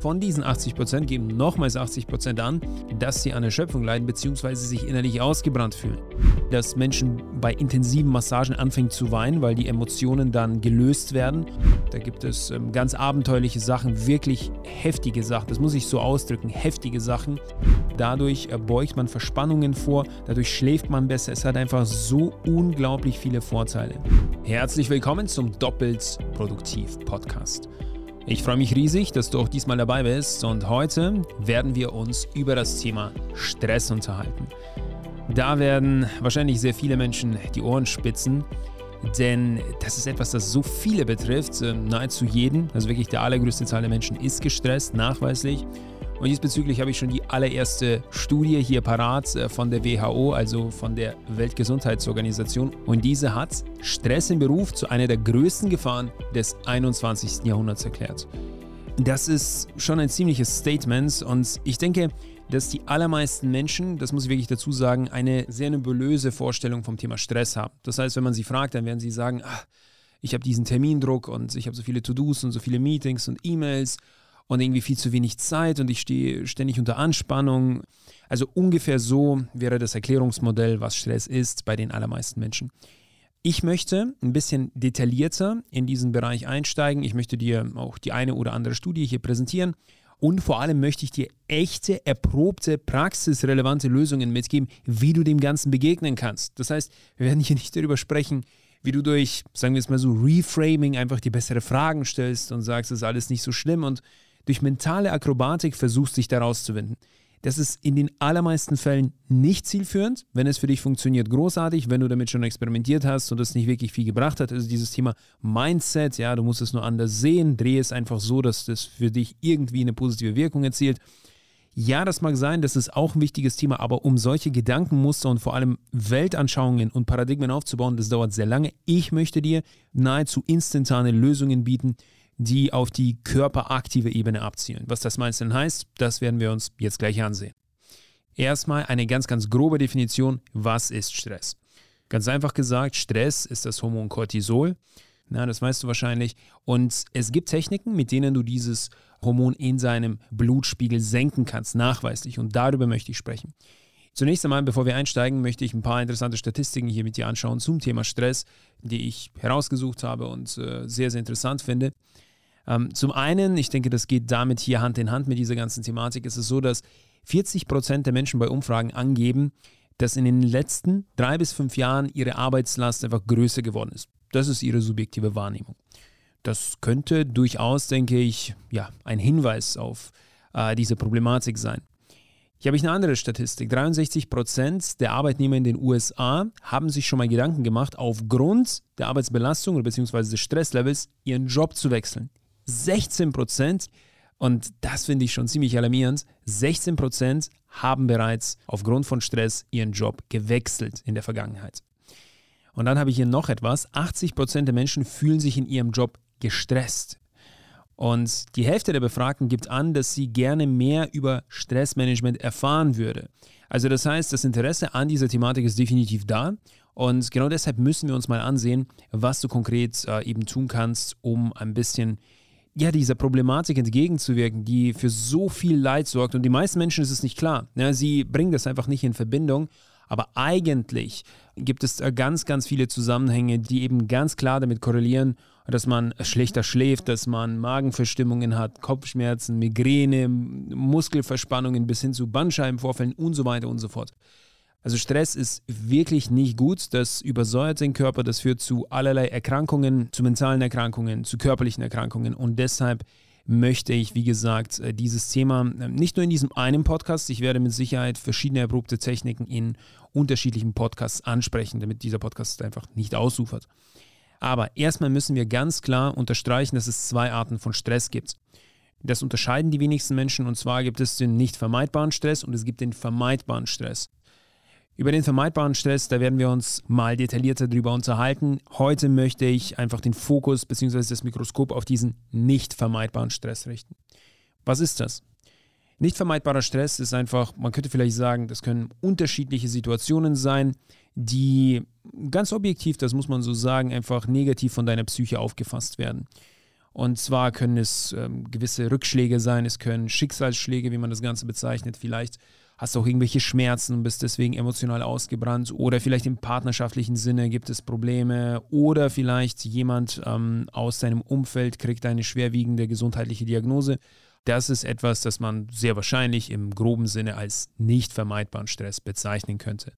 Von diesen 80% geben nochmals 80% an, dass sie an Erschöpfung leiden bzw. sich innerlich ausgebrannt fühlen. Dass Menschen bei intensiven Massagen anfangen zu weinen, weil die Emotionen dann gelöst werden. Da gibt es ähm, ganz abenteuerliche Sachen, wirklich heftige Sachen, das muss ich so ausdrücken, heftige Sachen. Dadurch beugt man Verspannungen vor, dadurch schläft man besser. Es hat einfach so unglaublich viele Vorteile. Herzlich willkommen zum Doppelt Produktiv Podcast. Ich freue mich riesig, dass du auch diesmal dabei bist und heute werden wir uns über das Thema Stress unterhalten. Da werden wahrscheinlich sehr viele Menschen die Ohren spitzen, denn das ist etwas, das so viele betrifft, äh, nahezu jeden, also wirklich der allergrößte Zahl der Menschen ist gestresst, nachweislich. Und diesbezüglich habe ich schon die allererste Studie hier parat äh, von der WHO, also von der Weltgesundheitsorganisation. Und diese hat Stress im Beruf zu einer der größten Gefahren des 21. Jahrhunderts erklärt. Das ist schon ein ziemliches Statement und ich denke, dass die allermeisten Menschen, das muss ich wirklich dazu sagen, eine sehr nebulöse Vorstellung vom Thema Stress haben. Das heißt, wenn man sie fragt, dann werden sie sagen, ach, ich habe diesen Termindruck und ich habe so viele To-Dos und so viele Meetings und E-Mails und irgendwie viel zu wenig Zeit und ich stehe ständig unter Anspannung. Also ungefähr so wäre das Erklärungsmodell, was Stress ist bei den allermeisten Menschen. Ich möchte ein bisschen detaillierter in diesen Bereich einsteigen. Ich möchte dir auch die eine oder andere Studie hier präsentieren. Und vor allem möchte ich dir echte, erprobte, praxisrelevante Lösungen mitgeben, wie du dem Ganzen begegnen kannst. Das heißt, wir werden hier nicht darüber sprechen, wie du durch, sagen wir es mal so, Reframing einfach die bessere Fragen stellst und sagst, es ist alles nicht so schlimm und durch mentale Akrobatik versuchst, dich da rauszuwinden. Das ist in den allermeisten Fällen nicht zielführend. Wenn es für dich funktioniert, großartig. Wenn du damit schon experimentiert hast und das nicht wirklich viel gebracht hat, also dieses Thema Mindset, ja, du musst es nur anders sehen, dreh es einfach so, dass das für dich irgendwie eine positive Wirkung erzielt. Ja, das mag sein, das ist auch ein wichtiges Thema, aber um solche Gedankenmuster und vor allem Weltanschauungen und Paradigmen aufzubauen, das dauert sehr lange. Ich möchte dir nahezu instantane Lösungen bieten, die auf die körperaktive Ebene abzielen. Was das meistens heißt, das werden wir uns jetzt gleich ansehen. Erstmal eine ganz, ganz grobe Definition, was ist Stress? Ganz einfach gesagt, Stress ist das Hormon Cortisol. Na, das weißt du wahrscheinlich. Und es gibt Techniken, mit denen du dieses Hormon in seinem Blutspiegel senken kannst, nachweislich. Und darüber möchte ich sprechen. Zunächst einmal, bevor wir einsteigen, möchte ich ein paar interessante Statistiken hier mit dir anschauen zum Thema Stress, die ich herausgesucht habe und äh, sehr, sehr interessant finde. Ähm, zum einen, ich denke, das geht damit hier Hand in Hand mit dieser ganzen Thematik, ist es so, dass 40 Prozent der Menschen bei Umfragen angeben, dass in den letzten drei bis fünf Jahren ihre Arbeitslast einfach größer geworden ist. Das ist ihre subjektive Wahrnehmung. Das könnte durchaus, denke ich, ja, ein Hinweis auf äh, diese Problematik sein. Hier habe ich eine andere Statistik. 63 Prozent der Arbeitnehmer in den USA haben sich schon mal Gedanken gemacht, aufgrund der Arbeitsbelastung bzw. des Stresslevels ihren Job zu wechseln. 16 Prozent, und das finde ich schon ziemlich alarmierend, 16 Prozent haben bereits aufgrund von Stress ihren Job gewechselt in der Vergangenheit. Und dann habe ich hier noch etwas, 80 Prozent der Menschen fühlen sich in ihrem Job gestresst. Und die Hälfte der Befragten gibt an, dass sie gerne mehr über Stressmanagement erfahren würde. Also das heißt, das Interesse an dieser Thematik ist definitiv da. Und genau deshalb müssen wir uns mal ansehen, was du konkret äh, eben tun kannst, um ein bisschen ja, dieser Problematik entgegenzuwirken, die für so viel Leid sorgt. Und die meisten Menschen ist es nicht klar. Ja, sie bringen das einfach nicht in Verbindung. Aber eigentlich gibt es ganz, ganz viele Zusammenhänge, die eben ganz klar damit korrelieren, dass man schlechter schläft, dass man Magenverstimmungen hat, Kopfschmerzen, Migräne, Muskelverspannungen bis hin zu Bandscheibenvorfällen und so weiter und so fort. Also Stress ist wirklich nicht gut, das übersäuert den Körper, das führt zu allerlei Erkrankungen, zu mentalen Erkrankungen, zu körperlichen Erkrankungen und deshalb möchte ich, wie gesagt, äh, dieses Thema äh, nicht nur in diesem einen Podcast, ich werde mit Sicherheit verschiedene erprobte Techniken in unterschiedlichen Podcasts ansprechen, damit dieser Podcast einfach nicht ausufert. Aber erstmal müssen wir ganz klar unterstreichen, dass es zwei Arten von Stress gibt. Das unterscheiden die wenigsten Menschen und zwar gibt es den nicht vermeidbaren Stress und es gibt den vermeidbaren Stress. Über den vermeidbaren Stress, da werden wir uns mal detaillierter darüber unterhalten. Heute möchte ich einfach den Fokus bzw. das Mikroskop auf diesen nicht vermeidbaren Stress richten. Was ist das? Nicht vermeidbarer Stress ist einfach, man könnte vielleicht sagen, das können unterschiedliche Situationen sein, die ganz objektiv, das muss man so sagen, einfach negativ von deiner Psyche aufgefasst werden. Und zwar können es ähm, gewisse Rückschläge sein, es können Schicksalsschläge, wie man das Ganze bezeichnet. Vielleicht hast du auch irgendwelche Schmerzen und bist deswegen emotional ausgebrannt. Oder vielleicht im partnerschaftlichen Sinne gibt es Probleme. Oder vielleicht jemand ähm, aus deinem Umfeld kriegt eine schwerwiegende gesundheitliche Diagnose. Das ist etwas, das man sehr wahrscheinlich im groben Sinne als nicht vermeidbaren Stress bezeichnen könnte.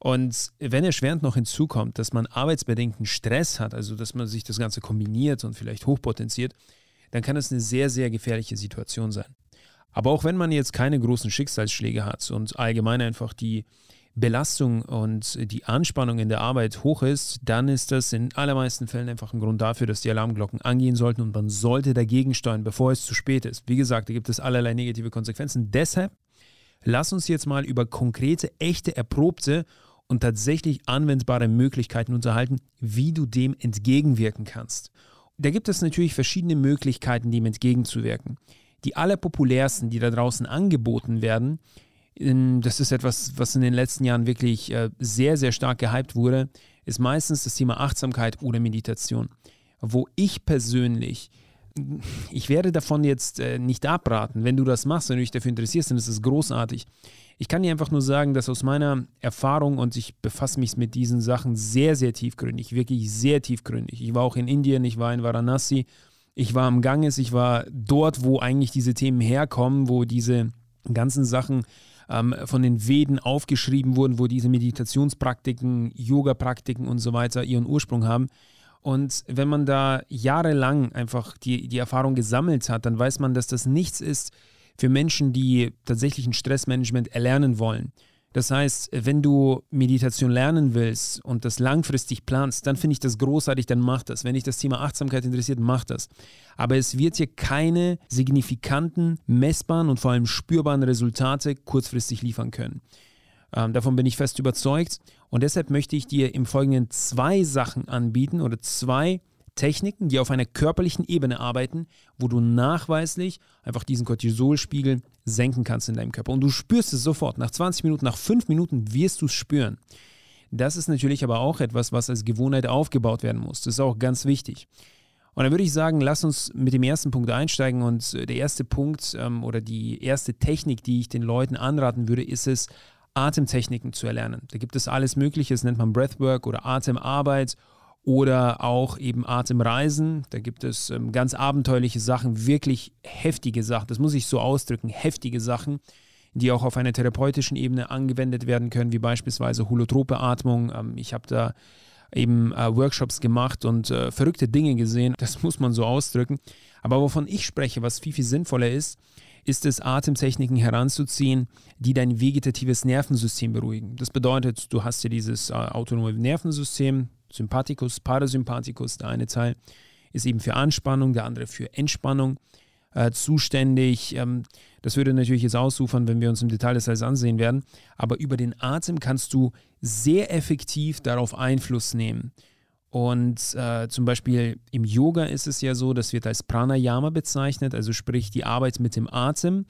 Und wenn erschwerend noch hinzukommt, dass man arbeitsbedingten Stress hat, also dass man sich das Ganze kombiniert und vielleicht hochpotenziert, dann kann es eine sehr, sehr gefährliche Situation sein. Aber auch wenn man jetzt keine großen Schicksalsschläge hat und allgemein einfach die Belastung und die Anspannung in der Arbeit hoch ist, dann ist das in allermeisten Fällen einfach ein Grund dafür, dass die Alarmglocken angehen sollten und man sollte dagegen steuern, bevor es zu spät ist. Wie gesagt, da gibt es allerlei negative Konsequenzen. Deshalb lass uns jetzt mal über konkrete, echte, erprobte und tatsächlich anwendbare Möglichkeiten unterhalten, wie du dem entgegenwirken kannst. Da gibt es natürlich verschiedene Möglichkeiten, dem entgegenzuwirken. Die allerpopulärsten, die da draußen angeboten werden, das ist etwas, was in den letzten Jahren wirklich äh, sehr, sehr stark gehypt wurde, ist meistens das Thema Achtsamkeit oder Meditation. Wo ich persönlich, ich werde davon jetzt äh, nicht abraten. Wenn du das machst, wenn du dich dafür interessierst, dann ist es großartig. Ich kann dir einfach nur sagen, dass aus meiner Erfahrung und ich befasse mich mit diesen Sachen sehr, sehr tiefgründig, wirklich sehr tiefgründig. Ich war auch in Indien, ich war in Varanasi, ich war am Ganges, ich war dort, wo eigentlich diese Themen herkommen, wo diese ganzen Sachen ähm, von den Veden aufgeschrieben wurden, wo diese Meditationspraktiken, Yoga-Praktiken und so weiter ihren Ursprung haben. Und wenn man da jahrelang einfach die, die Erfahrung gesammelt hat, dann weiß man, dass das nichts ist, für Menschen, die tatsächlich ein Stressmanagement erlernen wollen. Das heißt, wenn du Meditation lernen willst und das langfristig planst, dann finde ich das großartig, dann mach das. Wenn dich das Thema Achtsamkeit interessiert, mach das. Aber es wird hier keine signifikanten, messbaren und vor allem spürbaren Resultate kurzfristig liefern können. Ähm, davon bin ich fest überzeugt und deshalb möchte ich dir im Folgenden zwei Sachen anbieten oder zwei Techniken, die auf einer körperlichen Ebene arbeiten, wo du nachweislich einfach diesen Cortisolspiegel senken kannst in deinem Körper. Und du spürst es sofort. Nach 20 Minuten, nach 5 Minuten wirst du es spüren. Das ist natürlich aber auch etwas, was als Gewohnheit aufgebaut werden muss. Das ist auch ganz wichtig. Und dann würde ich sagen, lass uns mit dem ersten Punkt einsteigen. Und der erste Punkt ähm, oder die erste Technik, die ich den Leuten anraten würde, ist es, Atemtechniken zu erlernen. Da gibt es alles Mögliche, das nennt man Breathwork oder Atemarbeit oder auch eben Atemreisen. Da gibt es ähm, ganz abenteuerliche Sachen, wirklich heftige Sachen, das muss ich so ausdrücken, heftige Sachen, die auch auf einer therapeutischen Ebene angewendet werden können, wie beispielsweise holotrope Atmung. Ähm, ich habe da eben äh, Workshops gemacht und äh, verrückte Dinge gesehen, das muss man so ausdrücken. Aber wovon ich spreche, was viel, viel sinnvoller ist, ist es, Atemtechniken heranzuziehen, die dein vegetatives Nervensystem beruhigen. Das bedeutet, du hast ja dieses äh, autonome Nervensystem, Sympathikus, Parasympathikus. Der eine Teil ist eben für Anspannung, der andere für Entspannung äh, zuständig. Ähm, das würde natürlich jetzt ausufern, wenn wir uns im Detail das alles ansehen werden. Aber über den Atem kannst du sehr effektiv darauf Einfluss nehmen. Und äh, zum Beispiel im Yoga ist es ja so, das wird als Pranayama bezeichnet, also sprich die Arbeit mit dem Atem.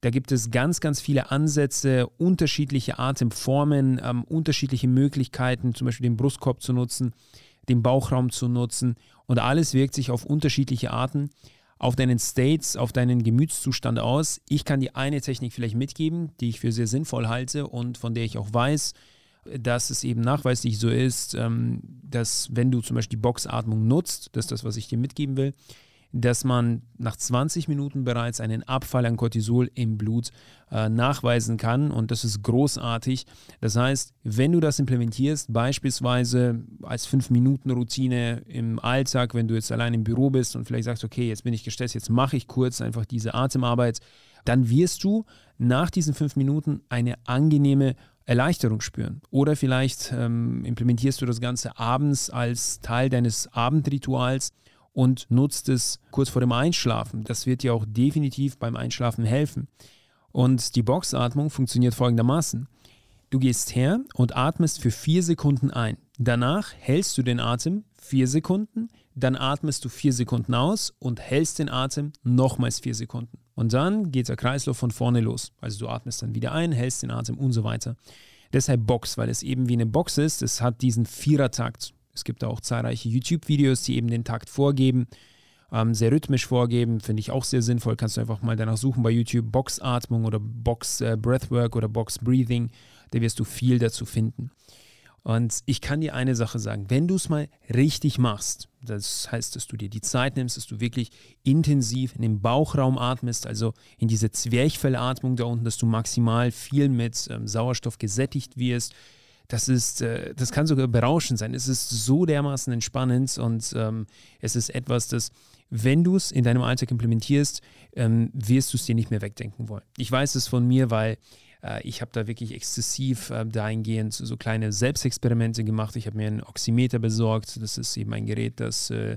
Da gibt es ganz, ganz viele Ansätze, unterschiedliche Atemformen, ähm, unterschiedliche Möglichkeiten, zum Beispiel den Brustkorb zu nutzen, den Bauchraum zu nutzen. Und alles wirkt sich auf unterschiedliche Arten auf deinen States, auf deinen Gemütszustand aus. Ich kann dir eine Technik vielleicht mitgeben, die ich für sehr sinnvoll halte und von der ich auch weiß, dass es eben nachweislich so ist, ähm, dass wenn du zum Beispiel die Boxatmung nutzt, das ist das, was ich dir mitgeben will, dass man nach 20 Minuten bereits einen Abfall an Cortisol im Blut äh, nachweisen kann und das ist großartig. Das heißt, wenn du das implementierst, beispielsweise als 5-Minuten-Routine im Alltag, wenn du jetzt allein im Büro bist und vielleicht sagst, okay, jetzt bin ich gestresst, jetzt mache ich kurz einfach diese Atemarbeit, dann wirst du nach diesen 5 Minuten eine angenehme Erleichterung spüren. Oder vielleicht ähm, implementierst du das Ganze abends als Teil deines Abendrituals und nutzt es kurz vor dem Einschlafen. Das wird dir auch definitiv beim Einschlafen helfen. Und die Boxatmung funktioniert folgendermaßen. Du gehst her und atmest für vier Sekunden ein. Danach hältst du den Atem vier Sekunden, dann atmest du vier Sekunden aus und hältst den Atem nochmals vier Sekunden. Und dann geht der Kreislauf von vorne los. Also du atmest dann wieder ein, hältst den Atem und so weiter. Deshalb Box, weil es eben wie eine Box ist. Es hat diesen Vierertakt. Es gibt auch zahlreiche YouTube-Videos, die eben den Takt vorgeben. ähm, sehr rhythmisch vorgeben, finde ich auch sehr sinnvoll. Kannst du einfach mal danach suchen bei YouTube, Boxatmung oder Box äh, Breathwork oder Box Breathing, da wirst du viel dazu finden. Und ich kann dir eine Sache sagen, wenn du es mal richtig machst, das heißt, dass du dir die Zeit nimmst, dass du wirklich intensiv in den Bauchraum atmest, also in diese Zwerchfellatmung da unten, dass du maximal viel mit ähm, Sauerstoff gesättigt wirst, das ist, äh, das kann sogar berauschend sein. Es ist so dermaßen entspannend und ähm, es ist etwas, das, wenn du es in deinem Alltag implementierst, ähm, wirst du es dir nicht mehr wegdenken wollen. Ich weiß es von mir, weil äh, ich habe da wirklich exzessiv äh, dahingehend so kleine Selbstexperimente gemacht. Ich habe mir einen Oximeter besorgt. Das ist eben ein Gerät, das äh,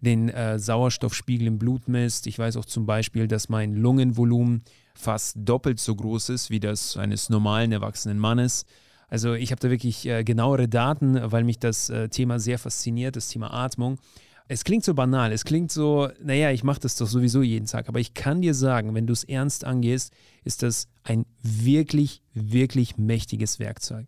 den äh, Sauerstoffspiegel im Blut misst. Ich weiß auch zum Beispiel, dass mein Lungenvolumen fast doppelt so groß ist wie das eines normalen erwachsenen Mannes. Also ich habe da wirklich äh, genauere Daten, weil mich das äh, Thema sehr fasziniert, das Thema Atmung. Es klingt so banal, es klingt so, naja, ich mache das doch sowieso jeden Tag, aber ich kann dir sagen, wenn du es ernst angehst, ist das ein wirklich, wirklich mächtiges Werkzeug.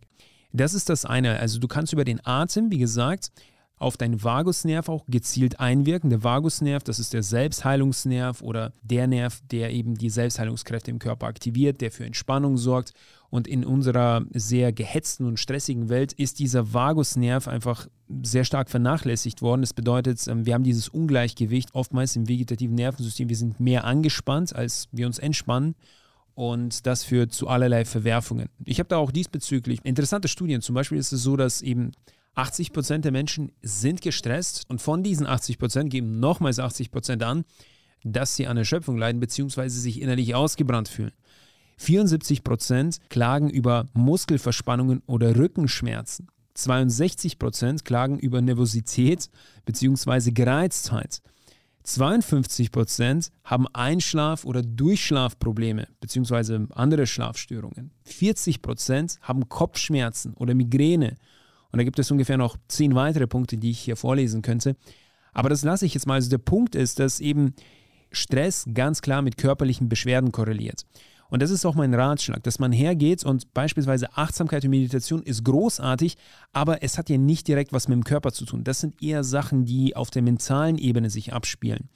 Das ist das eine. Also du kannst über den Atem, wie gesagt, auf deinen Vagusnerv auch gezielt einwirken. Der Vagusnerv, das ist der Selbstheilungsnerv oder der Nerv, der eben die Selbstheilungskräfte im Körper aktiviert, der für Entspannung sorgt. Und in unserer sehr gehetzten und stressigen Welt ist dieser Vagusnerv einfach sehr stark vernachlässigt worden. Das bedeutet, ähm, wir haben dieses Ungleichgewicht oftmals im vegetativen Nervensystem. Wir sind mehr angespannt, als wir uns entspannen und das führt zu allerlei Verwerfungen. Ich habe da auch diesbezüglich interessante Studien. Zum Beispiel ist es so, dass eben 80 Prozent der Menschen sind gestresst und von diesen 80 Prozent geben nochmals 80 Prozent an, dass sie an Erschöpfung leiden bzw. sich innerlich ausgebrannt fühlen. 74 Prozent klagen über Muskelverspannungen oder Rückenschmerzen. 62 Prozent klagen über Nervosität bzw. Gereiztheit. 52 Prozent haben Einschlaf- oder Durchschlafprobleme bzw. andere Schlafstörungen. 40 Prozent haben Kopfschmerzen oder Migräne und da gibt es ungefähr noch zehn weitere Punkte, die ich hier vorlesen könnte. Aber das lasse ich jetzt mal. Also der Punkt ist, dass eben Stress ganz klar mit körperlichen Beschwerden korreliert. Und das ist auch mein Ratschlag, dass man hergeht und beispielsweise Achtsamkeit und Meditation ist großartig, aber es hat ja nicht direkt was mit dem Körper zu tun. Das sind eher Sachen, die auf der mentalen Ebene sich abspielen.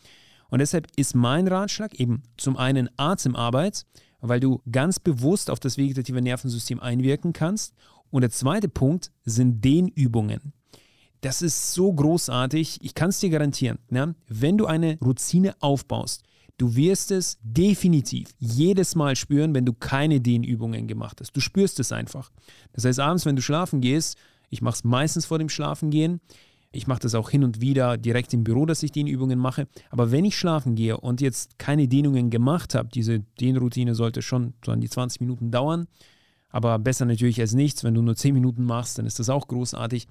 Und deshalb ist mein Ratschlag eben zum einen Atemarbeit, weil du ganz bewusst auf das vegetative Nervensystem einwirken kannst und der zweite Punkt sind Dehnübungen. Das ist so großartig. Ich kann es dir garantieren. Ja? Wenn du eine Routine aufbaust, du wirst es definitiv jedes Mal spüren, wenn du keine Dehnübungen gemacht hast. Du spürst es einfach. Das heißt, abends, wenn du schlafen gehst, ich mache es meistens vor dem Schlafengehen. Ich mache das auch hin und wieder direkt im Büro, dass ich Dehnübungen mache. Aber wenn ich schlafen gehe und jetzt keine Dehnungen gemacht habe, diese Dehnroutine sollte schon so an die 20 Minuten dauern, aber besser natürlich als nichts. Wenn du nur 10 Minuten machst, dann ist das auch großartig.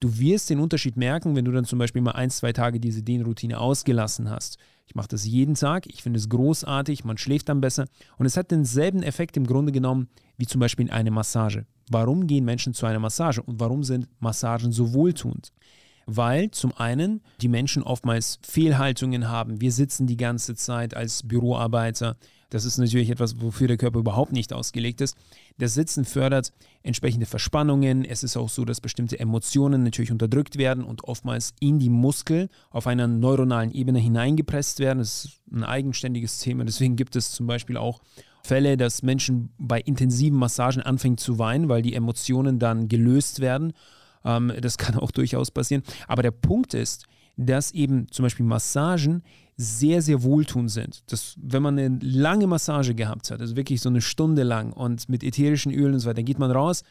Du wirst den Unterschied merken, wenn du dann zum Beispiel mal ein, zwei Tage diese Dehnroutine ausgelassen hast. Ich mache das jeden Tag, ich finde es großartig, man schläft dann besser und es hat denselben Effekt im Grunde genommen wie zum Beispiel eine Massage. Warum gehen Menschen zu einer Massage und warum sind Massagen so wohltuend? Weil zum einen die Menschen oftmals Fehlhaltungen haben. Wir sitzen die ganze Zeit als Büroarbeiter das ist natürlich etwas, wofür der Körper überhaupt nicht ausgelegt ist. Das Sitzen fördert entsprechende Verspannungen. Es ist auch so, dass bestimmte Emotionen natürlich unterdrückt werden und oftmals in die Muskel auf einer neuronalen Ebene hineingepresst werden. Das ist ein eigenständiges Thema. Deswegen gibt es zum Beispiel auch Fälle, dass Menschen bei intensiven Massagen anfangen zu weinen, weil die Emotionen dann gelöst werden. Ähm, das kann auch durchaus passieren. Aber der Punkt ist, dass eben zum Beispiel Massagen sehr, sehr wohltuend sind. Das, wenn man eine lange Massage gehabt hat, also wirklich so eine Stunde lang und mit ätherischen Ölen und so weiter, dann geht man raus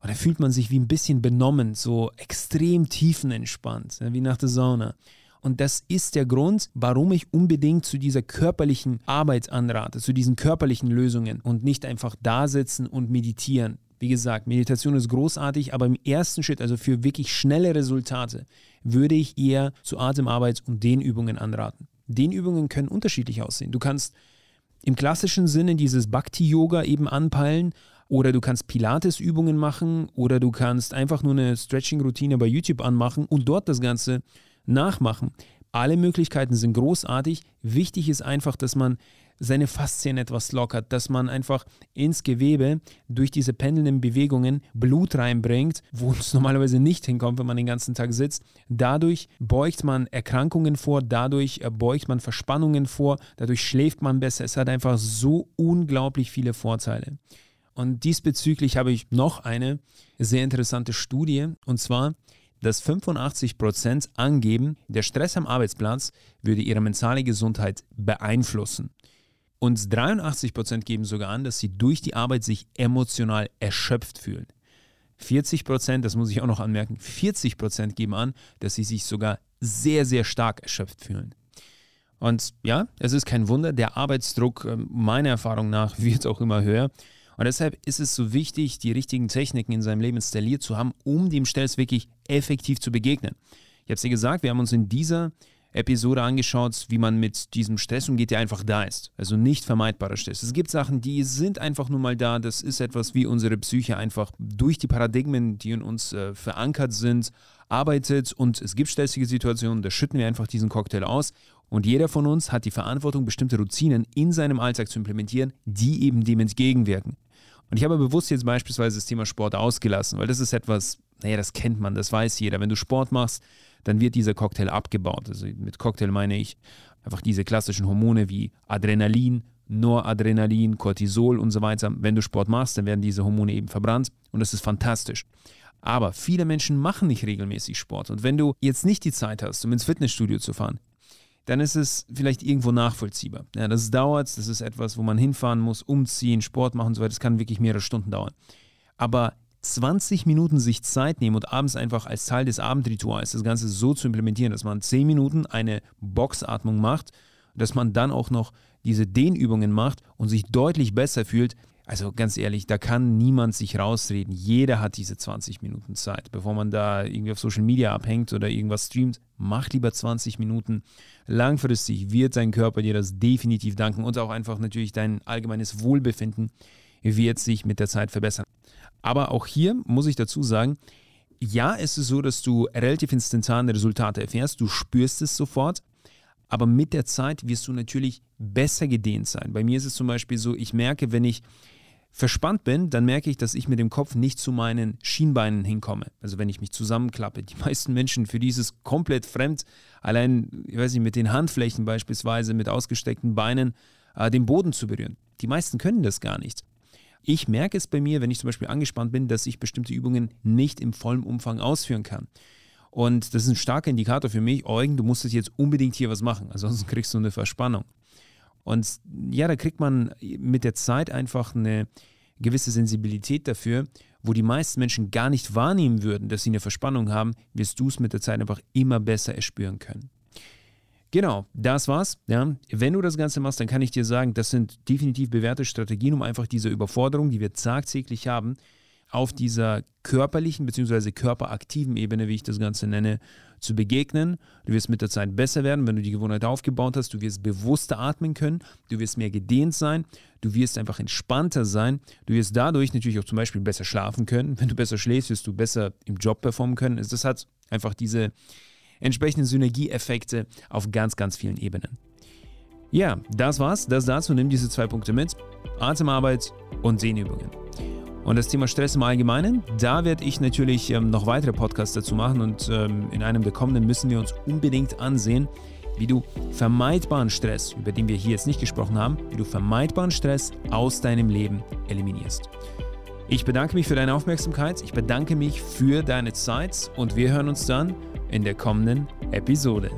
und dann fühlt man sich wie ein bisschen benommen, so extrem tiefenentspannt, wie nach der Sauna. Und das ist der Grund, warum ich unbedingt zu dieser körperlichen Arbeit anrate, zu diesen körperlichen Lösungen und nicht einfach da sitzen und meditieren. Wie gesagt, Meditation ist großartig, aber im ersten Schritt, also für wirklich schnelle Resultate, würde ich eher zu Atemarbeit und Dehnübungen anraten. Dehnübungen können unterschiedlich aussehen. Du kannst im klassischen Sinne dieses Bhakti-Yoga eben anpeilen oder du kannst Pilates-Übungen machen oder du kannst einfach nur eine Stretching-Routine bei YouTube anmachen und dort das Ganze nachmachen. Alle Möglichkeiten sind großartig. Wichtig ist einfach, dass man seine Faszien etwas lockert, dass man einfach ins Gewebe durch diese pendelnden Bewegungen Blut reinbringt, wo es normalerweise nicht hinkommt, wenn man den ganzen Tag sitzt. Dadurch beugt man Erkrankungen vor, dadurch beugt man Verspannungen vor, dadurch schläft man besser. Es hat einfach so unglaublich viele Vorteile. Und diesbezüglich habe ich noch eine sehr interessante Studie, und zwar dass 85% angeben, der Stress am Arbeitsplatz würde ihre mentale Gesundheit beeinflussen. Und 83% geben sogar an, dass sie durch die Arbeit sich emotional erschöpft fühlen. 40%, das muss ich auch noch anmerken, 40% geben an, dass sie sich sogar sehr, sehr stark erschöpft fühlen. Und ja, es ist kein Wunder, der Arbeitsdruck ähm, meiner Erfahrung nach wird auch immer höher. Und deshalb ist es so wichtig, die richtigen Techniken in seinem Leben installiert zu haben, um dem Stress wirklich effektiv zu begegnen. Ich habe es dir gesagt, wir haben uns in dieser Episode angeschaut, wie man mit diesem Stress umgeht, der einfach da ist. Also nicht vermeidbarer Stress. Es gibt Sachen, die sind einfach nur mal da. Das ist etwas, wie unsere Psyche einfach durch die Paradigmen, die in uns äh, verankert sind, arbeitet. Und es gibt stressige Situationen, da schütten wir einfach diesen Cocktail aus. Und jeder von uns hat die Verantwortung, bestimmte Routinen in seinem Alltag zu implementieren, die eben dem entgegenwirken. Und ich habe bewusst jetzt beispielsweise das Thema Sport ausgelassen, weil das ist etwas, naja, das kennt man, das weiß jeder. Wenn du Sport machst, dann wird dieser Cocktail abgebaut. Also mit Cocktail meine ich einfach diese klassischen Hormone wie Adrenalin, Noradrenalin, Cortisol und so weiter. Wenn du Sport machst, dann werden diese Hormone eben verbrannt und das ist fantastisch. Aber viele Menschen machen nicht regelmäßig Sport. Und wenn du jetzt nicht die Zeit hast, um ins Fitnessstudio zu fahren, dann ist es vielleicht irgendwo nachvollziehbar. Ja, das dauert, das ist etwas, wo man hinfahren muss, umziehen, Sport machen und so weiter. Das kann wirklich mehrere Stunden dauern. Aber 20 Minuten sich Zeit nehmen und abends einfach als Teil des Abendrituals das Ganze so zu implementieren, dass man 10 Minuten eine Boxatmung macht, dass man dann auch noch diese Dehnübungen macht und sich deutlich besser fühlt, also ganz ehrlich, da kann niemand sich rausreden. Jeder hat diese 20 Minuten Zeit. Bevor man da irgendwie auf Social Media abhängt oder irgendwas streamt, mach lieber 20 Minuten. Langfristig wird dein Körper dir das definitiv danken und auch einfach natürlich dein allgemeines Wohlbefinden wird sich mit der Zeit verbessern. Aber auch hier muss ich dazu sagen, ja, es ist so, dass du relativ instantane Resultate erfährst. Du spürst es sofort. Aber mit der Zeit wirst du natürlich besser gedehnt sein. Bei mir ist es zum Beispiel so, ich merke, wenn ich verspannt bin, dann merke ich, dass ich mit dem Kopf nicht zu meinen Schienbeinen hinkomme. Also wenn ich mich zusammenklappe. Die meisten Menschen, für die ist es komplett fremd, allein, ich weiß nicht, mit den Handflächen beispielsweise, mit ausgestreckten Beinen, äh, den Boden zu berühren. Die meisten können das gar nicht. Ich merke es bei mir, wenn ich zum Beispiel angespannt bin, dass ich bestimmte Übungen nicht im vollen Umfang ausführen kann. Und das ist ein starker Indikator für mich, Eugen, du musst jetzt unbedingt hier was machen, ansonsten kriegst du eine Verspannung. Und ja, da kriegt man mit der Zeit einfach eine gewisse Sensibilität dafür, wo die meisten Menschen gar nicht wahrnehmen würden, dass sie eine Verspannung haben, wirst du es mit der Zeit einfach immer besser erspüren können. Genau, das war's. Ja. Wenn du das Ganze machst, dann kann ich dir sagen, das sind definitiv bewährte Strategien, um einfach diese Überforderung, die wir tagtäglich haben, auf dieser körperlichen bzw. körperaktiven Ebene, wie ich das Ganze nenne, zu begegnen. Du wirst mit der Zeit besser werden, wenn du die Gewohnheit aufgebaut hast. Du wirst bewusster atmen können. Du wirst mehr gedehnt sein. Du wirst einfach entspannter sein. Du wirst dadurch natürlich auch zum Beispiel besser schlafen können. Wenn du besser schläfst, wirst du besser im Job performen können. Das hat einfach diese entsprechenden Synergieeffekte auf ganz, ganz vielen Ebenen. Ja, das war's. Das dazu. Nimm diese zwei Punkte mit. Atemarbeit und Sehnübungen. Und das Thema Stress im Allgemeinen, da werde ich natürlich ähm, noch weitere Podcasts dazu machen und ähm, in einem der kommenden müssen wir uns unbedingt ansehen, wie du vermeidbaren Stress, über den wir hier jetzt nicht gesprochen haben, wie du vermeidbaren Stress aus deinem Leben eliminierst. Ich bedanke mich für deine Aufmerksamkeit, ich bedanke mich für deine Zeit und wir hören uns dann in der kommenden Episode.